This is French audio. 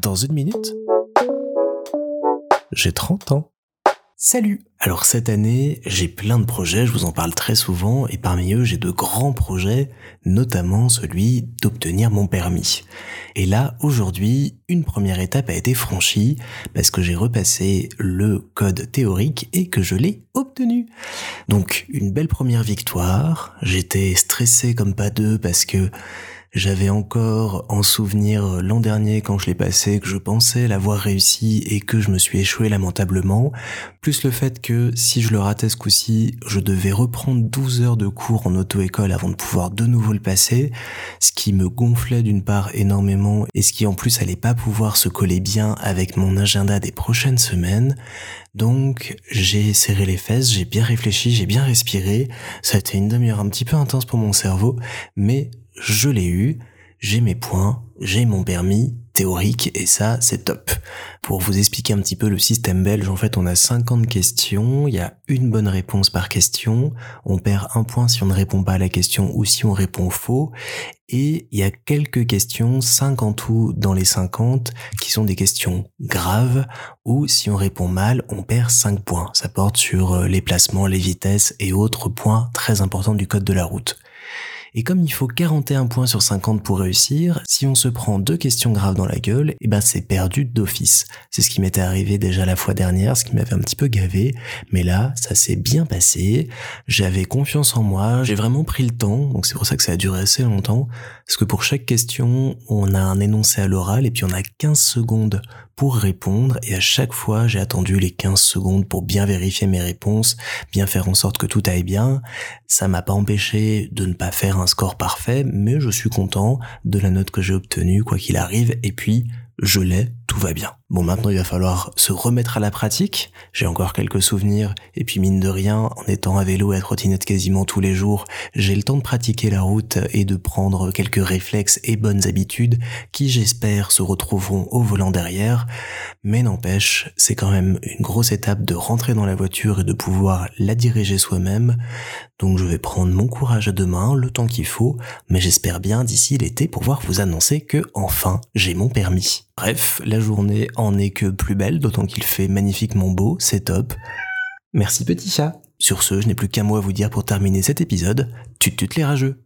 Dans une minute, j'ai 30 ans. Salut Alors cette année, j'ai plein de projets, je vous en parle très souvent, et parmi eux, j'ai de grands projets, notamment celui d'obtenir mon permis. Et là, aujourd'hui, une première étape a été franchie, parce que j'ai repassé le code théorique et que je l'ai obtenu. Donc, une belle première victoire, j'étais stressé comme pas deux, parce que j'avais encore en souvenir l'an dernier quand je l'ai passé que je pensais l'avoir réussi et que je me suis échoué lamentablement, plus le fait que si je le ratais ce coup-ci, je devais reprendre 12 heures de cours en auto-école avant de pouvoir de nouveau le passer, ce qui me gonflait d'une part énormément et ce qui en plus allait pas pouvoir se coller bien avec mon agenda des prochaines semaines. Donc j'ai serré les fesses, j'ai bien réfléchi, j'ai bien respiré, ça a été une demi-heure un petit peu intense pour mon cerveau, mais je l'ai eu, j'ai mes points, j'ai mon permis théorique et ça c'est top. Pour vous expliquer un petit peu le système belge, en fait on a 50 questions, il y a une bonne réponse par question, on perd un point si on ne répond pas à la question ou si on répond faux et il y a quelques questions, 5 en tout dans les 50, qui sont des questions graves, ou si on répond mal, on perd 5 points. Ça porte sur euh, les placements, les vitesses et autres points très importants du code de la route. Et comme il faut 41 points sur 50 pour réussir, si on se prend deux questions graves dans la gueule, eh ben c'est perdu d'office. C'est ce qui m'était arrivé déjà la fois dernière, ce qui m'avait un petit peu gavé, mais là, ça s'est bien passé. J'avais confiance en moi, j'ai vraiment pris le temps, donc c'est pour ça que ça a duré assez longtemps, parce que pour chaque question, on a un énoncé à l'oral et puis on a 15 secondes pour répondre et à chaque fois j'ai attendu les 15 secondes pour bien vérifier mes réponses, bien faire en sorte que tout aille bien. Ça m'a pas empêché de ne pas faire un score parfait, mais je suis content de la note que j'ai obtenue quoi qu'il arrive et puis je l'ai, tout va bien. Bon, maintenant, il va falloir se remettre à la pratique. J'ai encore quelques souvenirs, et puis mine de rien, en étant à vélo et à trottinette quasiment tous les jours, j'ai le temps de pratiquer la route et de prendre quelques réflexes et bonnes habitudes qui, j'espère, se retrouveront au volant derrière. Mais n'empêche, c'est quand même une grosse étape de rentrer dans la voiture et de pouvoir la diriger soi-même. Donc je vais prendre mon courage à deux mains, le temps qu'il faut, mais j'espère bien d'ici l'été pouvoir vous annoncer que, enfin, j'ai mon permis. Bref, la journée en est que plus belle, d'autant qu'il fait magnifiquement beau, c'est top. Merci petit chat. Sur ce, je n'ai plus qu'un mot à vous dire pour terminer cet épisode. Tu les rageux.